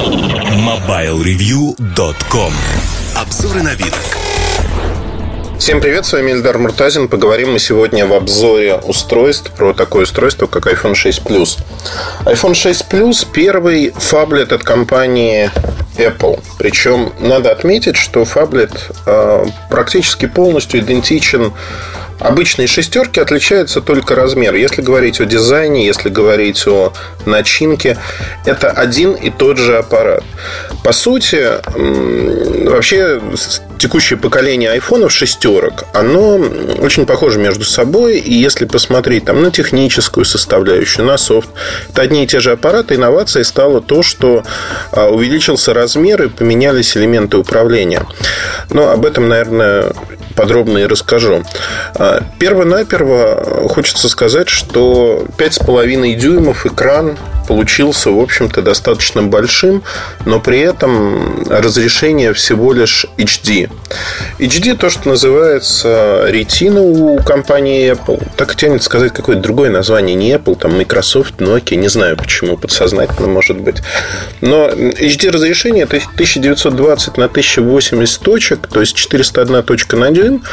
MobileReview.com Обзоры на вид. Всем привет, с вами Эльдар Муртазин. Поговорим мы сегодня в обзоре устройств про такое устройство, как iPhone 6 Plus. iPhone 6 Plus – первый фаблет от компании Apple. Причем надо отметить, что фаблет э, практически полностью идентичен Обычные шестерки отличаются только размер. Если говорить о дизайне, если говорить о начинке, это один и тот же аппарат. По сути, вообще текущее поколение айфонов шестерок, оно очень похоже между собой. И если посмотреть там, на техническую составляющую, на софт, это одни и те же аппараты. Инновацией стало то, что а, увеличился размер и поменялись элементы управления. Но об этом, наверное, подробно и расскажу. А, перво-наперво хочется сказать, что 5,5 дюймов экран получился, в общем-то, достаточно большим, но при этом разрешение всего лишь HD. HD то, что называется ретина у компании Apple. Так тянет сказать какое-то другое название. Не Apple, там Microsoft, Nokia, не знаю почему, подсознательно может быть. Но HD разрешение это 1920 на 1080 точек, то есть 401 точка на дюйм.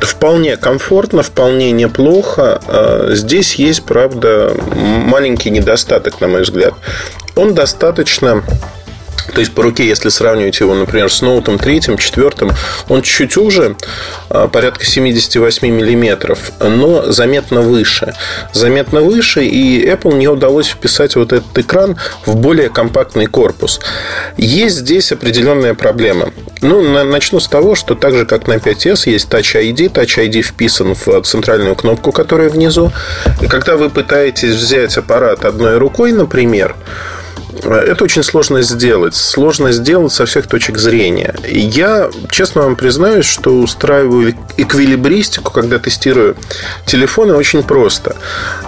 Вполне комфортно, вполне неплохо. А, здесь есть, правда, маленький недостаток недостаток, на мой взгляд. Он достаточно то есть по руке, если сравнивать его, например, с ноутом третьим, четвертым, он чуть уже, а, порядка 78 миллиметров, но заметно выше. Заметно выше, и Apple не удалось вписать вот этот экран в более компактный корпус. Есть здесь определенная проблема. Ну, начну с того, что так же, как на 5S, есть Touch ID. Touch ID вписан в центральную кнопку, которая внизу. И когда вы пытаетесь взять аппарат одной рукой, например, это очень сложно сделать. Сложно сделать со всех точек зрения. Я, честно вам признаюсь, что устраиваю эквилибристику, когда тестирую телефоны, очень просто.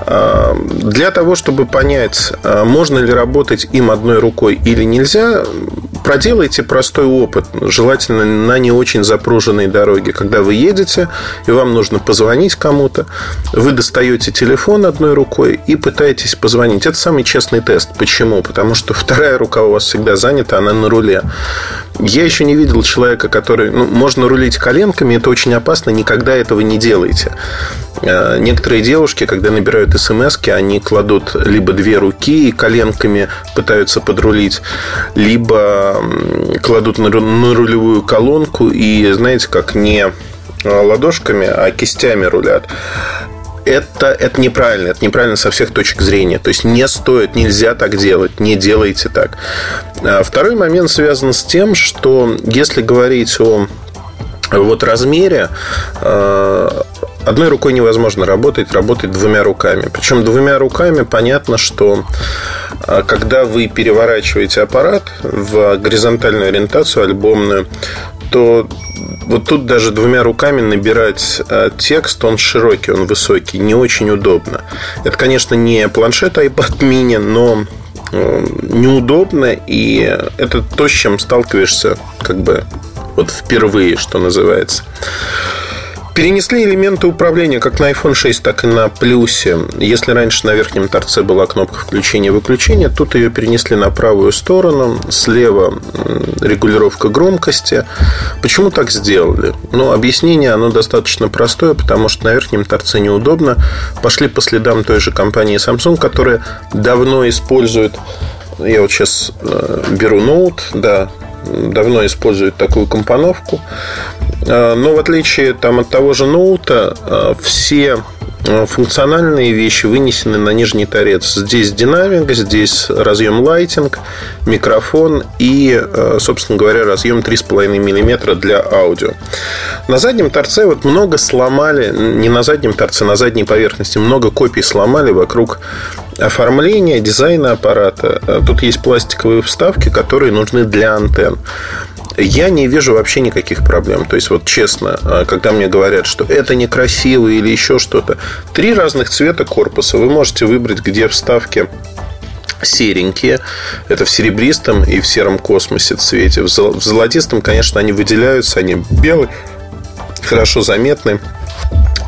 А, для того, чтобы понять, а, можно ли работать им одной рукой или нельзя, проделайте простой опыт, желательно на не очень запруженной дороге. Когда вы едете, и вам нужно позвонить кому-то, вы достаете телефон одной рукой и пытаетесь позвонить. Это самый честный тест. Почему? Потому что вторая рука у вас всегда занята, она на руле. Я еще не видел человека, который... Ну, можно рулить коленками, это очень опасно, никогда этого не делайте. Э, некоторые девушки, когда набирают смс они кладут либо две руки и коленками пытаются подрулить, либо кладут на рулевую колонку и, знаете, как не ладошками, а кистями рулят это, это неправильно. Это неправильно со всех точек зрения. То есть не стоит, нельзя так делать. Не делайте так. А второй момент связан с тем, что если говорить о вот размере э, одной рукой невозможно работать, работать двумя руками. Причем двумя руками понятно, что э, когда вы переворачиваете аппарат в горизонтальную ориентацию альбомную, то вот тут даже двумя руками набирать э, текст, он широкий, он высокий, не очень удобно. Это, конечно, не планшет iPad mini, но неудобно, и это то, с чем сталкиваешься как бы вот впервые, что называется. Перенесли элементы управления как на iPhone 6, так и на плюсе. Если раньше на верхнем торце была кнопка включения-выключения, тут ее перенесли на правую сторону. Слева регулировка громкости. Почему так сделали? Ну, объяснение, оно достаточно простое, потому что на верхнем торце неудобно. Пошли по следам той же компании Samsung, которая давно использует я вот сейчас э, беру ноут, да, давно используют такую компоновку. А, но в отличие там, от того же ноута, а, все а, функциональные вещи вынесены на нижний торец. Здесь динамик, здесь разъем лайтинг, микрофон и, собственно говоря, разъем 3,5 мм для аудио. На заднем торце вот много сломали, не на заднем торце, на задней поверхности, много копий сломали вокруг оформления, дизайна аппарата. Тут есть пластиковые вставки, которые нужны для антенн я не вижу вообще никаких проблем. То есть, вот честно, а, когда мне говорят, что это некрасиво или еще что-то, три разных цвета корпуса вы можете выбрать, где вставки серенькие. Это в серебристом и в сером космосе цвете. В золотистом, конечно, они выделяются, они белые, хорошо заметны.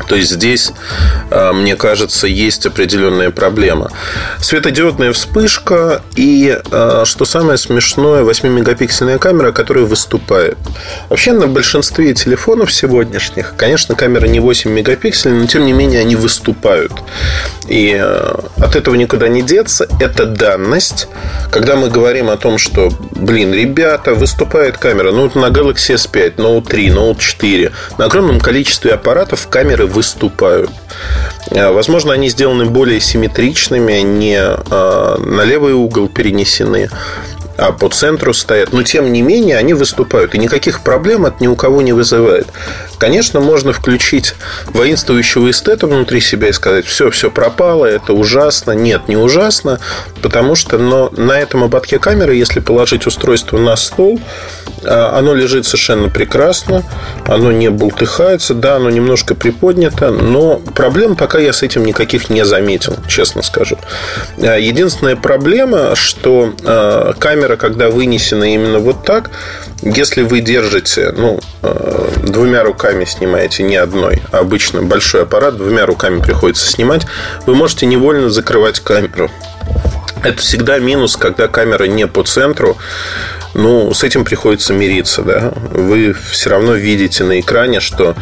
То есть здесь, а, мне кажется, есть определенная проблема. Светодиодная вспышка и, а, что самое смешное, 8-мегапиксельная камера, которая выступает. Вообще на большинстве телефонов сегодняшних, конечно, камера не 8 мегапикселей, но тем не менее они выступают. И а, от этого никуда не деться. Это данность. Когда мы говорим о том, что, блин, ребята, выступает камера, ну, на Galaxy S5, Note 3, Note 4, на огромном количестве аппаратов камеры выступают. А, возможно, они сделаны более симметричными, не а, на левый угол перенесены а по центру стоят. Но, тем не менее, они выступают. И никаких проблем от ни у кого не вызывает. Конечно, можно включить воинствующего эстета внутри себя и сказать, все, все пропало, это ужасно. Нет, не ужасно, потому что но на этом ободке камеры, если положить устройство на стол, а, оно лежит совершенно прекрасно, оно не бултыхается, да, оно немножко приподнято, но проблем пока я с этим никаких не заметил, честно скажу. А, единственная проблема, что а, камера, когда вынесена именно вот так, если вы держите, ну, двумя руками снимаете, не одной, а обычно большой аппарат, двумя руками приходится снимать, вы можете невольно закрывать камеру. Это всегда минус, когда камера не по центру. Ну, с этим приходится мириться, да. Вы все равно видите на экране, что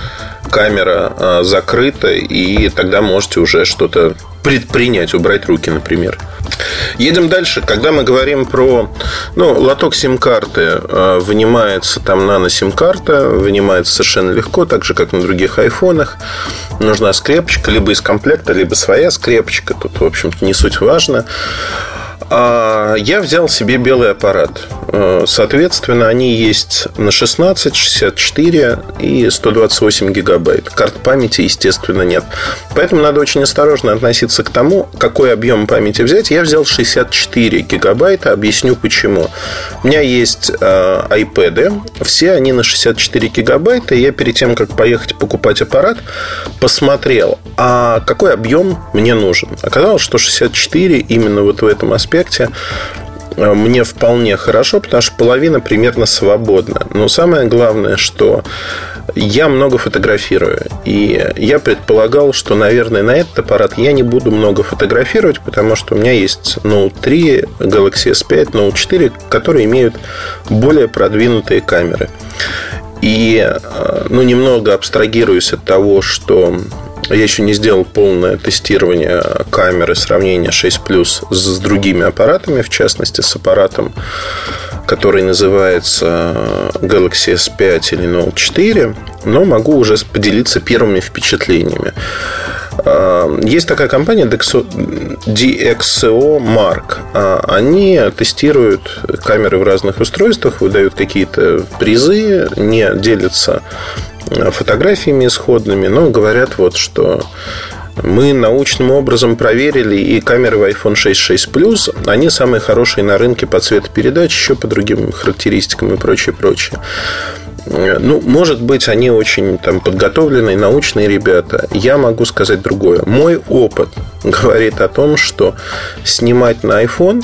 камера а, закрыта, и тогда можете уже что-то предпринять, убрать руки, например. Едем дальше. Когда мы говорим про ну, лоток сим-карты, а, вынимается там нано-сим-карта, вынимается совершенно легко, так же, как на других айфонах. Нужна скрепочка, либо из комплекта, либо своя скрепочка. Тут, в общем-то, не суть важно. А я взял себе белый аппарат. Э, соответственно, они есть на 16, 64 и 128 гигабайт. Карт памяти, естественно, нет. Поэтому надо очень осторожно относиться к тому, какой объем памяти взять. Я взял 64 гигабайта. Объясню почему. У меня есть э, iPad. Все они на 64 гигабайта. Я перед тем, как поехать покупать аппарат, посмотрел, а какой объем мне нужен. Оказалось, что 64 именно вот в этом аспекте мне вполне хорошо, потому что половина примерно свободна. Но самое главное, что я много фотографирую. И я предполагал, что, наверное, на этот аппарат я не буду много фотографировать, потому что у меня есть Note 3, Galaxy S5, Note 4, которые имеют более продвинутые камеры. И, э, ну, немного абстрагируюсь от того, что я еще не сделал полное тестирование камеры сравнения 6 Plus с другими аппаратами, в частности, с аппаратом, который называется Galaxy S5 или Note 4, но могу уже поделиться первыми впечатлениями. А, есть такая компания DxO Mark. А, они тестируют камеры в разных устройствах, выдают какие-то призы, не делятся фотографиями исходными, но говорят вот, что мы научным образом проверили, и камеры в iPhone 6 6 Plus, они самые хорошие на рынке по цветопередаче, еще по другим характеристикам и прочее, прочее. Ну, может быть, они очень там подготовленные, научные ребята. Я могу сказать другое. Мой опыт говорит о том, что снимать на iPhone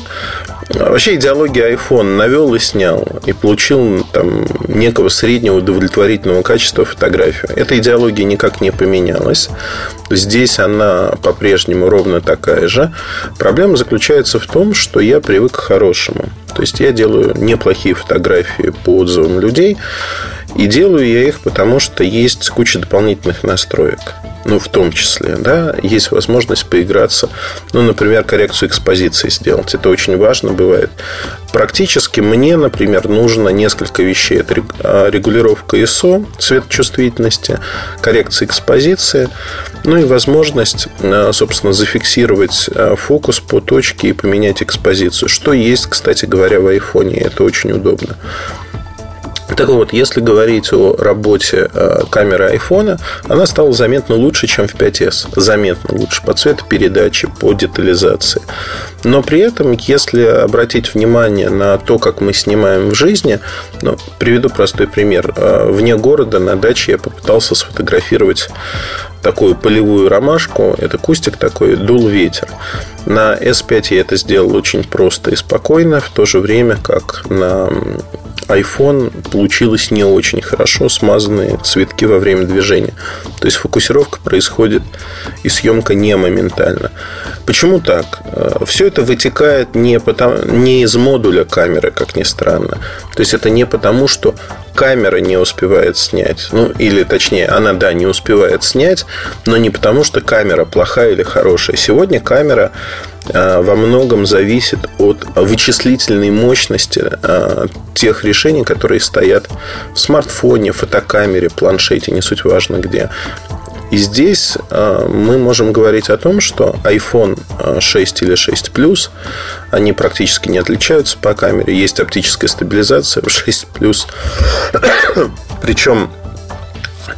Вообще идеология iPhone навел и снял и получил там некого среднего удовлетворительного качества фотографию. Эта идеология никак не поменялась. Здесь она по-прежнему ровно такая же. Проблема заключается в том, что я привык к хорошему. То есть я делаю неплохие фотографии по отзывам людей. И делаю я их, потому что есть куча дополнительных настроек ну, в том числе, да, есть возможность поиграться, ну, например, коррекцию экспозиции сделать. Это очень важно бывает. Практически мне, например, нужно несколько вещей. Это а, регулировка ISO, цветочувствительности, коррекция экспозиции, ну и возможность, а, собственно, зафиксировать а, фокус по точке и поменять экспозицию. Что есть, кстати говоря, в айфоне. Это очень удобно. Так вот, если говорить о работе э, камеры айфона, она стала заметно лучше, чем в 5s. Заметно лучше по цветопередаче, по детализации. Но при этом, если обратить внимание на то, как мы снимаем в жизни, ну, приведу простой пример. Э, вне города на даче я попытался сфотографировать такую полевую ромашку. Это кустик такой, дул ветер. На S5 я это сделал очень просто и спокойно, в то же время как на iPhone получилось не очень хорошо, смазанные цветки во время движения. То есть фокусировка происходит и съемка не моментально. Почему так? Э, Все это вытекает не, потому, не из модуля камеры, как ни странно. То есть это не потому, что камера не успевает снять. Ну, или точнее, она, да, не успевает снять, но не потому, что камера плохая или хорошая. Сегодня камера э, во многом зависит от вычислительной мощности э, тех решений, которые стоят в смартфоне, фотокамере, планшете, не суть важно где. И здесь э, мы можем говорить о том, что iPhone 6 или 6 Plus, они практически не отличаются по камере. Есть оптическая стабилизация в 6 Plus. Причем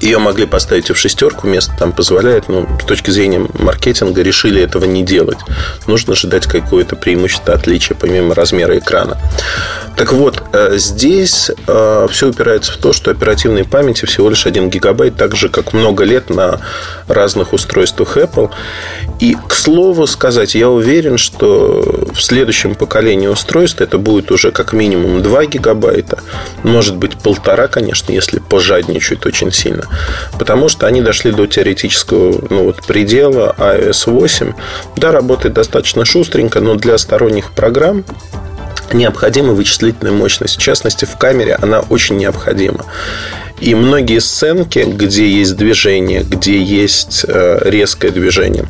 ее могли поставить и в шестерку, место там позволяет, но с точки зрения маркетинга решили этого не делать. Нужно ждать какое-то преимущество, отличие помимо размера экрана. Так вот, э, здесь э, все упирается в то, что оперативной памяти всего лишь 1 гигабайт, так же, как много лет на разных устройствах Apple. И, к слову сказать, я уверен, что в следующем поколении устройств это будет уже как минимум 2 гигабайта, может быть полтора, конечно, если пожадничают очень сильно. Потому что они дошли до теоретического ну, вот, предела iOS 8. Да, работает достаточно шустренько, но для сторонних программ необходима вычислительная мощность. В частности, в камере она очень необходима. И многие сценки, где есть движение, где есть э, резкое движение,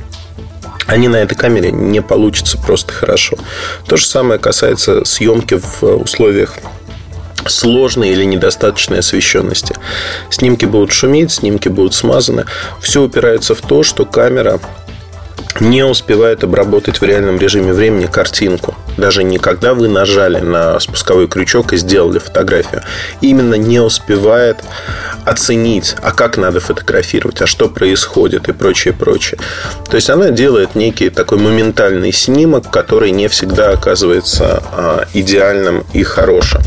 они на этой камере не получатся просто хорошо. То же самое касается съемки в условиях сложной или недостаточной освещенности. Снимки будут шуметь, снимки будут смазаны. Все упирается в то, что камера не успевает обработать в реальном режиме времени картинку. Даже не когда вы нажали на спусковой крючок и сделали фотографию. Именно не успевает оценить, а как надо фотографировать, а что происходит и прочее, прочее. То есть она делает некий такой моментальный снимок, который не всегда оказывается а, идеальным и хорошим.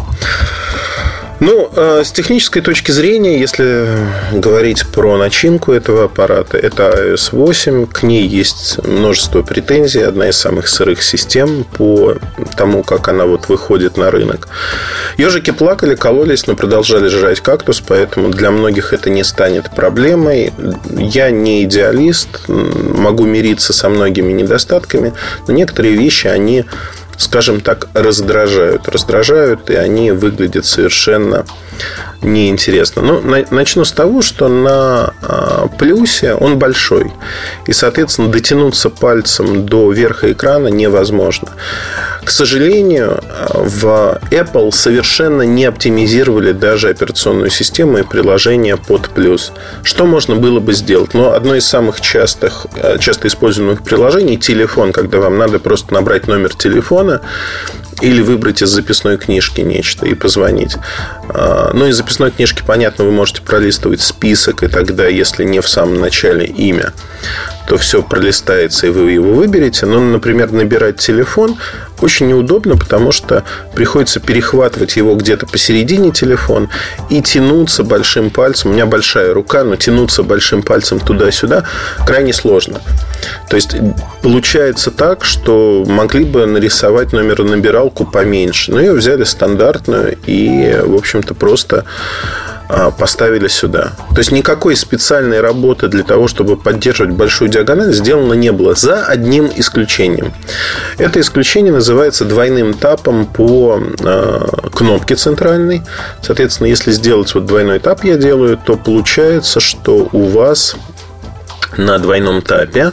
Ну, э, с технической точки зрения, если говорить про начинку этого аппарата, это iOS 8. К ней есть множество претензий. Одна из самых сырых систем по тому, как она вот выходит на рынок. Ежики плакали, кололись, но продолжали жрать кактус, поэтому для многих это не станет проблемой. Я не идеалист, могу мириться со многими недостатками, но некоторые вещи, они скажем так, раздражают. Раздражают, и они выглядят совершенно неинтересно. Ну, начну с того, что на а, плюсе он большой. И, соответственно, дотянуться пальцем до верха экрана невозможно. К сожалению, в Apple совершенно не оптимизировали даже операционную систему и приложение под плюс. Что можно было бы сделать? Ну, одно из самых частых, э, часто используемых приложений – телефон, когда вам надо просто набрать номер телефона или выбрать из записной книжки нечто и позвонить. А, ну, из записной книжки, понятно, вы можете пролистывать список, и тогда, если не в самом начале имя, то все пролистается, и вы его выберете. Но, например, набирать телефон очень неудобно, потому что приходится перехватывать его где-то посередине телефон и тянуться большим пальцем. У меня большая рука, но тянуться большим пальцем туда-сюда крайне сложно. То есть получается так, что могли бы нарисовать номер набиралку поменьше. Но ее взяли стандартную и, в общем-то, просто поставили сюда. То есть никакой специальной работы для того, чтобы поддерживать большую диагональ, сделано не было, за одним исключением. Это исключение называется двойным тапом по э, кнопке центральной. Соответственно, если сделать вот двойной тап я делаю, то получается, что у вас на двойном тапе а,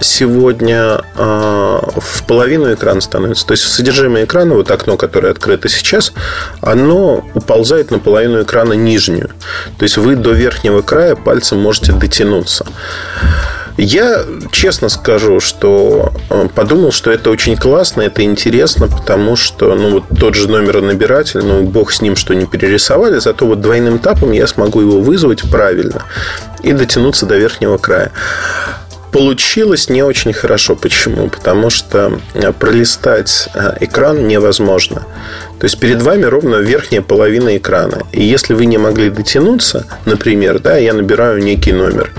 сегодня а, в половину экрана становится. То есть содержимое экрана, вот окно, которое открыто сейчас, оно уползает на половину экрана нижнюю. То есть вы до верхнего края пальцем можете дотянуться. Я честно скажу, что а, подумал, что это очень классно, это интересно, потому что ну, вот тот же номер набиратель, ну, бог с ним, что не перерисовали, зато вот двойным тапом я смогу его вызвать правильно и дотянуться до верхнего края. Получилось не очень хорошо. Почему? Потому что э, пролистать э, экран невозможно. То есть перед вами ровно верхняя половина экрана. И если вы не могли дотянуться, например, да, я набираю некий номер.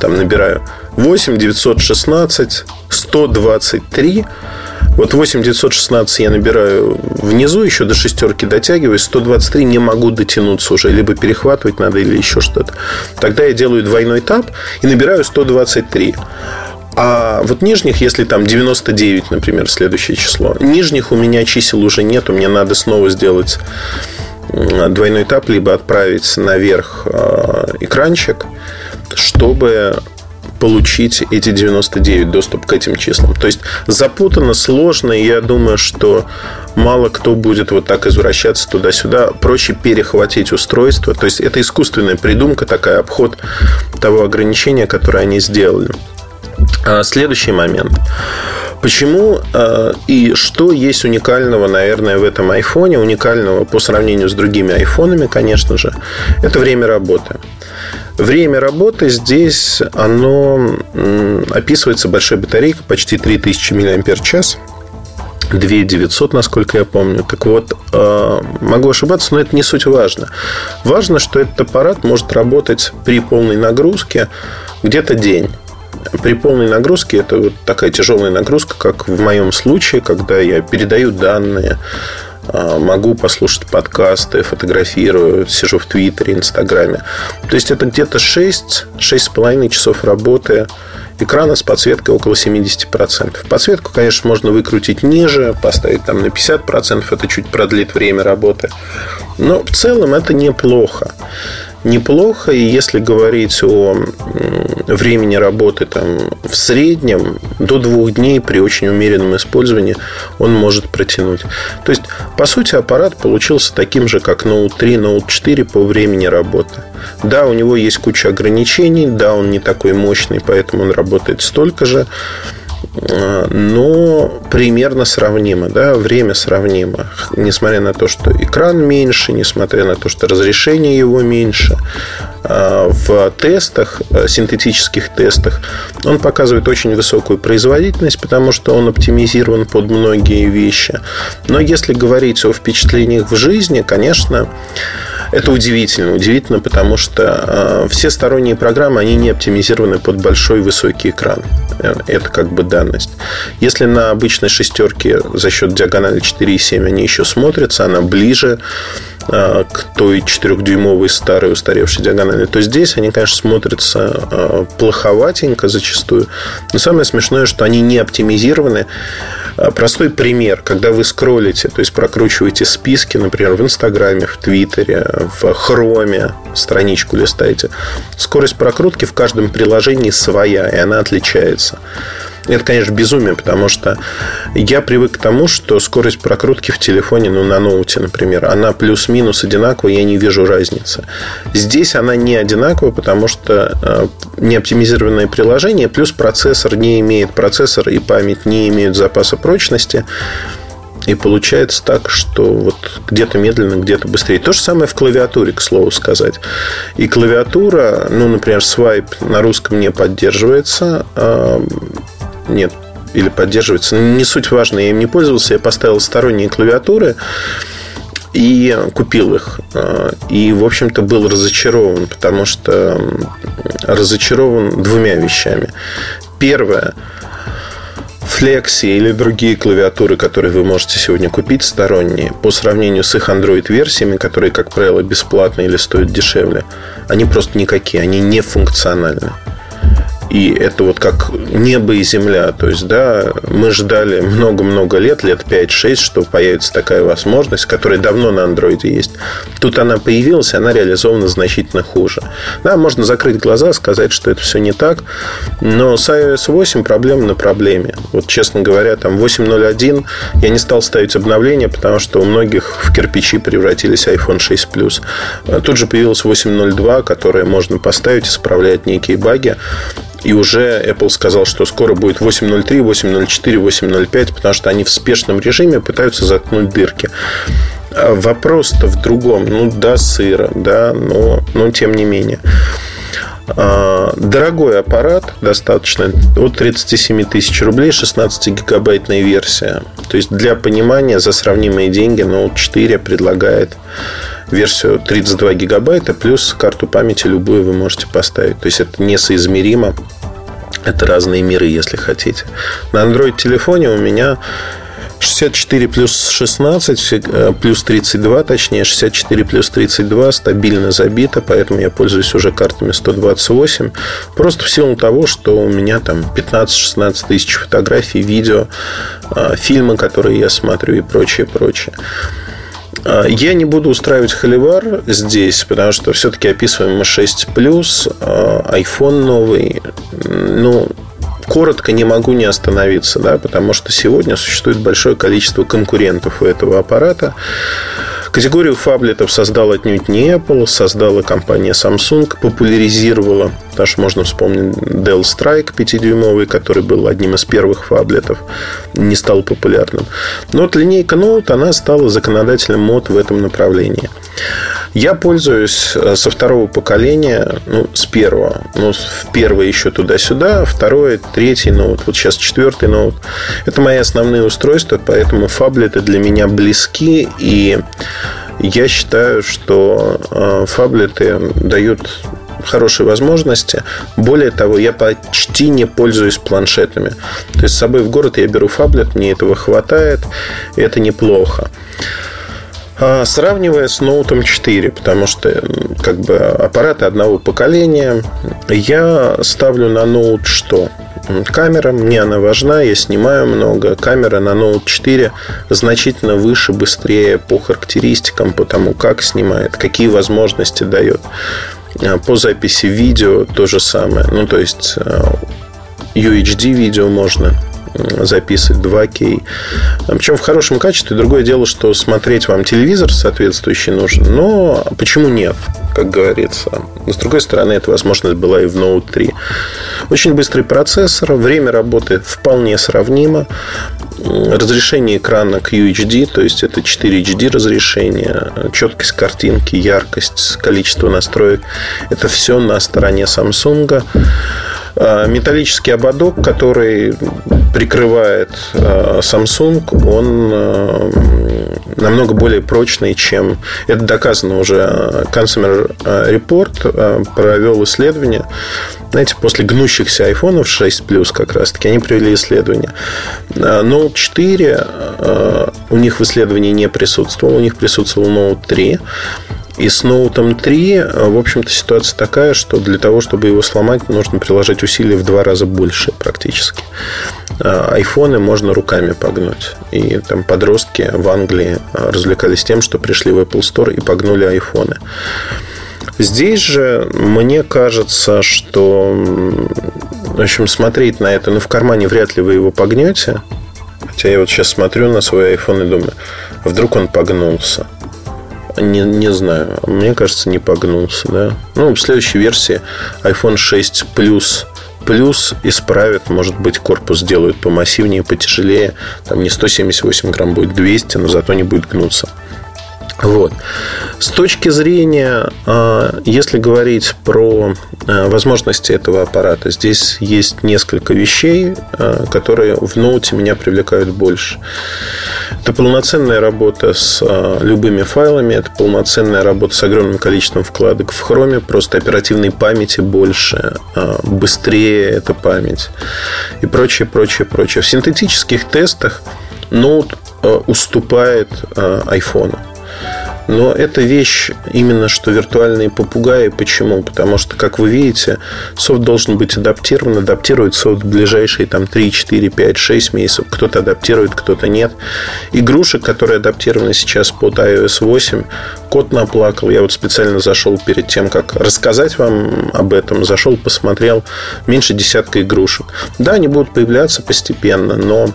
Там набираю 8 916 123 Вот 8916 я набираю внизу, еще до шестерки дотягиваюсь, 123 не могу дотянуться уже, либо перехватывать надо, или еще что-то. Тогда я делаю двойной тап и набираю 123. А вот нижних, если там 99, например, следующее число, нижних у меня чисел уже нету, мне надо снова сделать двойной этап, либо отправить наверх э, экранчик, чтобы получить эти 99, доступ к этим числам. То есть запутанно, сложно, и я думаю, что мало кто будет вот так извращаться туда-сюда. Проще перехватить устройство. То есть это искусственная придумка, такая обход того ограничения, которое они сделали. А, следующий момент. Почему э, и что есть уникального, наверное, в этом айфоне, уникального по сравнению с другими айфонами, конечно же, это время работы. Время работы здесь, оно описывается большой батарейкой, почти 3000 мАч. 2900, насколько я помню. Так вот, э, могу ошибаться, но это не суть важно. Важно, что этот аппарат может работать при полной нагрузке где-то день. При полной нагрузке это вот такая тяжелая нагрузка, как в моем случае, когда я передаю данные, могу послушать подкасты, фотографирую, сижу в Твиттере, Инстаграме. То есть это где-то 6-6,5 часов работы экрана с подсветкой около 70%. Подсветку, конечно, можно выкрутить ниже, поставить там на 50%, это чуть продлит время работы. Но в целом это неплохо неплохо. И если говорить о времени работы там, в среднем, до двух дней при очень умеренном использовании он может протянуть. То есть, по сути, аппарат получился таким же, как Note 3, Note 4 по времени работы. Да, у него есть куча ограничений, да, он не такой мощный, поэтому он работает столько же но примерно сравнимо, да, время сравнимо, несмотря на то, что экран меньше, несмотря на то, что разрешение его меньше, а, в тестах, э, синтетических тестах, он показывает очень высокую производительность, потому что он оптимизирован под многие вещи. Но если говорить о впечатлениях в жизни, конечно, это удивительно. Удивительно, потому что э, все сторонние программы, они не оптимизированы под большой высокий экран. Э, это как бы данность. Если на обычной шестерке за счет диагонали 4,7 они еще смотрятся, она ближе э, к той 4-дюймовой старой устаревшей диагонали, то здесь они, конечно, смотрятся э, плоховатенько зачастую. Но самое смешное, что они не оптимизированы. Простой пример, когда вы скроллите, то есть прокручиваете списки, например, в Инстаграме, в Твиттере, в Хроме, страничку листаете, скорость прокрутки в каждом приложении своя, и она отличается. Это, конечно, безумие, потому что я привык к тому, что скорость прокрутки в телефоне, ну, на ноуте, например, она плюс-минус одинаковая, я не вижу разницы. Здесь она не одинаковая, потому что э, не оптимизированное приложение, плюс процессор не имеет, процессор и память не имеют запаса прочности. И получается так, что вот где-то медленно, где-то быстрее. То же самое в клавиатуре, к слову сказать. И клавиатура, ну, например, свайп на русском не поддерживается. Нет, или поддерживается. Не суть важно, я им не пользовался. Я поставил сторонние клавиатуры и купил их. А, и, в общем-то, был разочарован, потому что разочарован двумя вещами. Первое – Flexi или другие клавиатуры, которые вы можете сегодня купить сторонние, по сравнению с их Android-версиями, которые, как правило, бесплатные или стоят дешевле, они просто никакие, они не функциональны. И это вот как небо и земля. То есть, да, мы ждали много-много лет, лет 5-6, что появится такая возможность, которая давно на андроиде есть. Тут она появилась, она реализована значительно хуже. Да, можно закрыть глаза, сказать, что это все не так, но с iOS 8 проблема на проблеме. Вот, честно говоря, там 8.01 я не стал ставить обновление, потому что у многих в кирпичи превратились iPhone 6 Plus. Тут же появилась 8.02, которая можно поставить, исправлять некие баги. И уже Apple сказал, что скоро будет 8.03, 8.04, 8.05, потому что они в спешном режиме пытаются заткнуть дырки. А вопрос-то в другом. Ну, да, сыра, да, но, но тем не менее. А, дорогой аппарат, достаточно, от 37 тысяч рублей, 16-гигабайтная версия. То есть, для понимания, за сравнимые деньги Note 4 предлагает версию 32 гигабайта, плюс карту памяти любую вы можете поставить. То есть, это несоизмеримо. Это разные миры, если хотите. На Android-телефоне у меня 64 плюс 16, э, плюс 32, точнее, 64 плюс 32 стабильно забито, поэтому я пользуюсь уже картами 128. Просто в силу того, что у меня там 15-16 тысяч фотографий, видео, э, фильмы, которые я смотрю и прочее, прочее. Э, я не буду устраивать холивар здесь, потому что все-таки описываем мы 6 плюс, iPhone новый. Ну, коротко не могу не остановиться, да, потому что сегодня существует большое количество конкурентов у этого аппарата. Категорию фаблетов создал отнюдь не Apple, создала компания Samsung, популяризировала, даже можно вспомнить Dell Strike 5-дюймовый, который был одним из первых фаблетов, не стал популярным. Но вот линейка Note, она стала законодателем мод в этом направлении. Я пользуюсь э, со второго поколения, ну, с первого. Ну, в первое еще туда-сюда, второе, третий ноут, вот сейчас четвертый ноут. Это мои основные устройства, поэтому фаблеты для меня близки, и я считаю, что э, фаблеты дают хорошие возможности. Более того, я почти не пользуюсь планшетами. То есть с собой в город я беру фаблет, мне этого хватает, и это неплохо. А, сравнивая с Note 4, потому что как бы аппараты одного поколения, я ставлю на Note что? Камера, мне она важна, я снимаю много. Камера на Note 4 значительно выше, быстрее по характеристикам, по тому, как снимает, какие возможности дает. А, по записи видео то же самое. Ну, то есть а, UHD видео можно записывать 2К. Причем в хорошем качестве. Другое дело, что смотреть вам телевизор соответствующий нужен. Но почему нет, как говорится. Но с другой стороны, эта возможность была и в Note 3. Очень быстрый процессор. Время работы вполне сравнимо. Разрешение экрана QHD, то есть это 4 HD разрешение, четкость картинки, яркость, количество настроек. Это все на стороне Samsung. А, металлический ободок, который прикрывает а, Samsung, он а, намного более прочный, чем... Это доказано уже. Consumer Report провел исследование. Знаете, после гнущихся айфонов 6 Plus как раз-таки они провели исследование. Note 4 у них в исследовании не присутствовал, у них присутствовал Note 3. И с Note 3, в общем-то, ситуация такая, что для того, чтобы его сломать, нужно приложить усилия в два раза больше практически. А, айфоны можно руками погнуть. И там подростки в Англии развлекались тем, что пришли в Apple Store и погнули айфоны. Здесь же мне кажется, что в общем, смотреть на это, ну, в кармане вряд ли вы его погнете. Хотя я вот сейчас смотрю на свой iPhone и думаю, а вдруг он погнулся. Не, не знаю. Мне кажется, не погнулся, да. Ну, в следующей версии iPhone 6 Plus Плюс исправят, может быть, корпус сделают помассивнее, потяжелее. Там не 178 грамм будет 200, но зато не будет гнуться. Вот. С точки зрения, а, если говорить про а, возможности этого аппарата, здесь есть несколько вещей, а, которые в ноуте меня привлекают больше. Это полноценная работа с любыми файлами, это полноценная работа с огромным количеством вкладок в хроме, просто оперативной памяти больше, быстрее эта память и прочее, прочее, прочее. В синтетических тестах ноут уступает айфону. Но это вещь именно что виртуальные попугаи. Почему? Потому что, как вы видите, софт должен быть адаптирован. Адаптирует софт в ближайшие там, 3, 4, 5, 6 месяцев. Кто-то адаптирует, кто-то нет. Игрушек, которые адаптированы сейчас под iOS 8, кот наплакал. Я вот специально зашел перед тем, как рассказать вам об этом. Зашел, посмотрел. Меньше десятка игрушек. Да, они будут появляться постепенно, но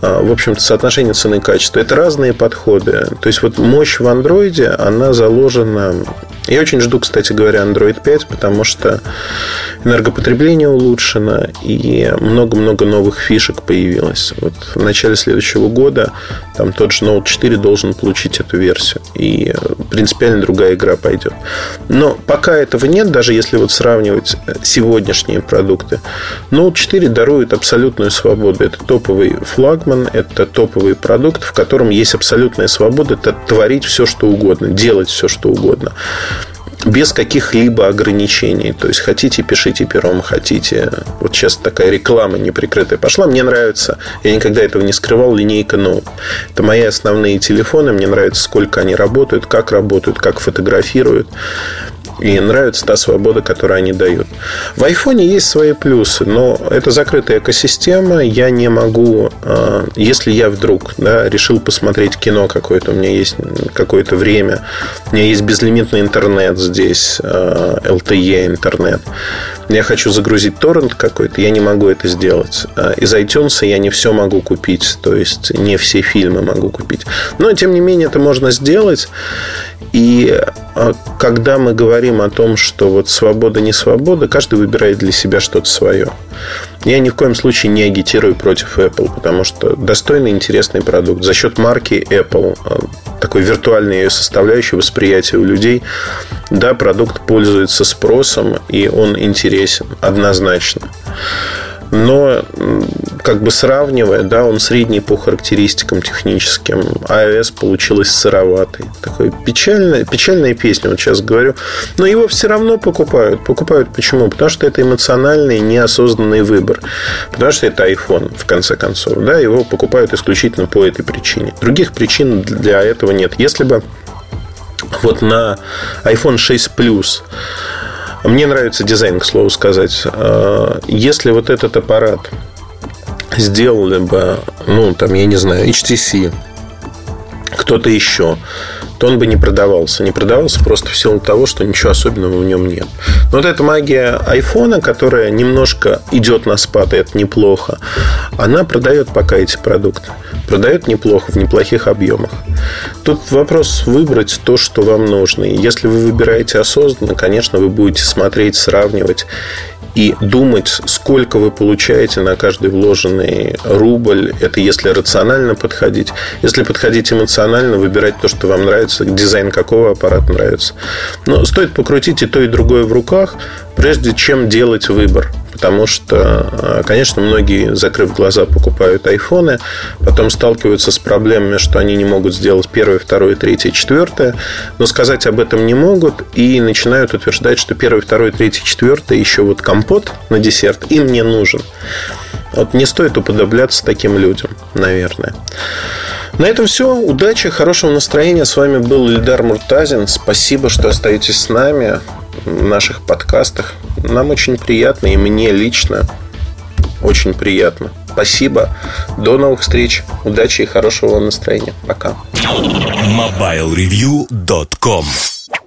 в общем-то, соотношение цены и качества. Это разные подходы. То есть, вот мощь в андроиде, она заложена я очень жду, кстати говоря, Android 5, потому что энергопотребление улучшено и много-много новых фишек появилось. Вот в начале следующего года там тот же Note 4 должен получить эту версию. И принципиально другая игра пойдет. Но пока этого нет, даже если вот сравнивать сегодняшние продукты, Note 4 дарует абсолютную свободу. Это топовый флагман, это топовый продукт, в котором есть абсолютная свобода это творить все, что угодно, делать все, что угодно. Без каких-либо ограничений. То есть, хотите, пишите пером, хотите. Вот сейчас такая реклама неприкрытая пошла. Мне нравится, я никогда этого не скрывал, линейка Note. Это мои основные телефоны. Мне нравится, сколько они работают, как работают, как фотографируют. И нравится та свобода, которую они дают. В айфоне есть свои плюсы, но это закрытая экосистема. Я не могу, а, если я вдруг да, решил посмотреть кино какое-то, у меня есть какое-то время, у меня есть безлимитный интернет здесь, LTE а, интернет. Я хочу загрузить торрент какой-то, я не могу это сделать. А, из iTunes я не все могу купить, то есть не все фильмы могу купить. Но, тем не менее, это можно сделать. И а когда мы говорим о том, что вот свобода не свобода, каждый выбирает для себя что-то свое. Я ни в коем случае не агитирую против Apple, потому что достойный, интересный продукт. За счет марки Apple, а, такой виртуальной ее составляющей восприятия у людей, да, продукт пользуется спросом, и он интересен однозначно но как бы сравнивая, да, он средний по характеристикам техническим. iOS получилось сыроватый. Такой печальная, печальная песня, вот сейчас говорю. Но его все равно покупают. Покупают почему? Потому что это эмоциональный, неосознанный выбор. Потому что это iPhone, в конце концов. Да, его покупают исключительно по этой причине. Других причин для этого нет. Если бы вот на iPhone 6 Plus мне нравится дизайн, к слову сказать. А, если вот этот аппарат сделали бы, ну, там, я не знаю, HTC, кто-то еще, то он бы не продавался. Не продавался просто в силу того, что ничего особенного в нем нет. Но вот эта магия айфона, которая немножко идет на спад, и это неплохо, она продает пока эти продукты. Продает неплохо, в неплохих объемах. Тут вопрос выбрать то, что вам нужно. И если вы выбираете осознанно, конечно, вы будете смотреть, сравнивать и думать, сколько вы получаете на каждый вложенный рубль. Это если рационально подходить. Если подходить эмоционально, выбирать то, что вам нравится, дизайн какого аппарата нравится. Но стоит покрутить и то, и другое в руках, прежде чем делать выбор. Потому что, а, конечно, многие, закрыв глаза, покупают айфоны, потом сталкиваются с проблемами, что они не могут сделать первое, второе, третье, четвертое, но сказать об этом не могут и начинают утверждать, что первое, второе, третье, четвертое, еще вот компот на десерт им не нужен. Вот не стоит уподобляться таким людям, наверное. На этом все. Удачи, хорошего настроения. С вами был Ильдар Муртазин. Спасибо, что остаетесь с нами наших подкастах. Нам очень приятно, и мне лично очень приятно. Спасибо. До новых встреч. Удачи и хорошего настроения. Пока. MobileReview.com